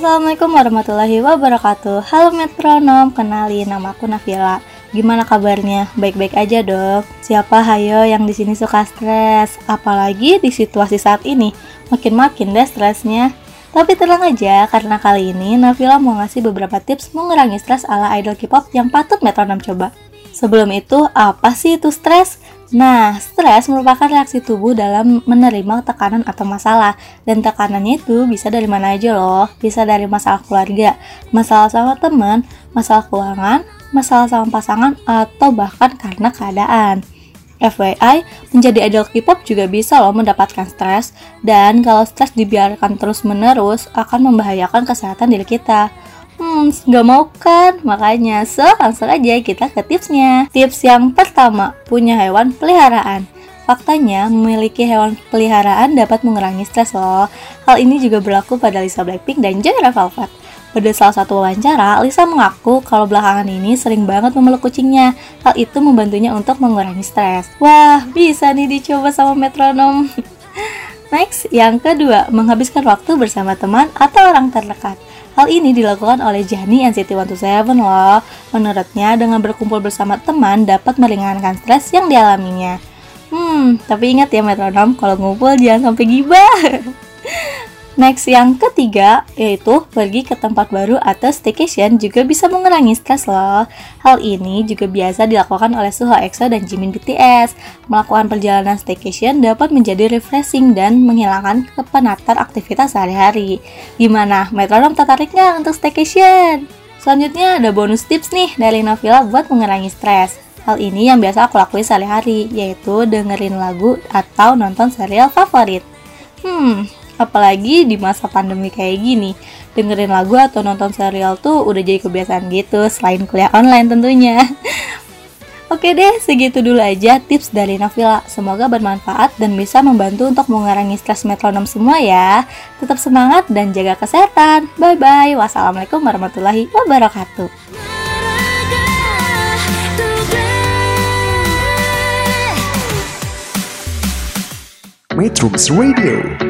Assalamualaikum warahmatullahi wabarakatuh. Halo metronom, kenalin nama aku Nafila Gimana kabarnya? Baik-baik aja dong Siapa hayo yang di sini suka stres? Apalagi di situasi saat ini. Makin-makin deh stresnya. Tapi tenang aja, karena kali ini Nafila mau ngasih beberapa tips mengurangi stres ala idol K-pop yang patut metronom coba Sebelum itu, apa sih itu stres? Nah, stres merupakan reaksi tubuh dalam menerima tekanan atau masalah. Dan tekanannya itu bisa dari mana aja loh. Bisa dari masalah keluarga, masalah sama teman, masalah keuangan, masalah sama pasangan, atau bahkan karena keadaan. FYI, menjadi idol K-pop juga bisa loh mendapatkan stres. Dan kalau stres dibiarkan terus-menerus, akan membahayakan kesehatan diri kita. Hmm, nggak mau kan? Makanya, so langsung aja kita ke tipsnya. Tips yang pertama, punya hewan peliharaan. Faktanya, memiliki hewan peliharaan dapat mengurangi stres loh. Hal ini juga berlaku pada Lisa Blackpink dan Red Velvet. Pada salah satu wawancara, Lisa mengaku kalau belakangan ini sering banget memeluk kucingnya. Hal itu membantunya untuk mengurangi stres. Wah, bisa nih dicoba sama metronom. Next, yang kedua, menghabiskan waktu bersama teman atau orang terdekat. Hal ini dilakukan oleh Jani NCT127 loh. Menurutnya, dengan berkumpul bersama teman dapat meringankan stres yang dialaminya. Hmm, tapi ingat ya metronom, kalau ngumpul jangan sampai gibah. Next yang ketiga yaitu pergi ke tempat baru atau staycation juga bisa mengurangi stres loh. Hal ini juga biasa dilakukan oleh Suho EXO dan Jimin BTS. Melakukan perjalanan staycation dapat menjadi refreshing dan menghilangkan kepenatan aktivitas sehari-hari. Gimana? Metronom tertarik nggak untuk staycation? Selanjutnya ada bonus tips nih dari Novila buat mengurangi stres. Hal ini yang biasa aku lakuin sehari-hari, yaitu dengerin lagu atau nonton serial favorit. Hmm, apalagi di masa pandemi kayak gini, dengerin lagu atau nonton serial tuh udah jadi kebiasaan gitu, selain kuliah online tentunya. Oke deh, segitu dulu aja tips dari Nafila. Semoga bermanfaat dan bisa membantu untuk mengurangi stres metronom semua ya. Tetap semangat dan jaga kesehatan. Bye-bye. Wassalamualaikum warahmatullahi wabarakatuh. Metrums Radio.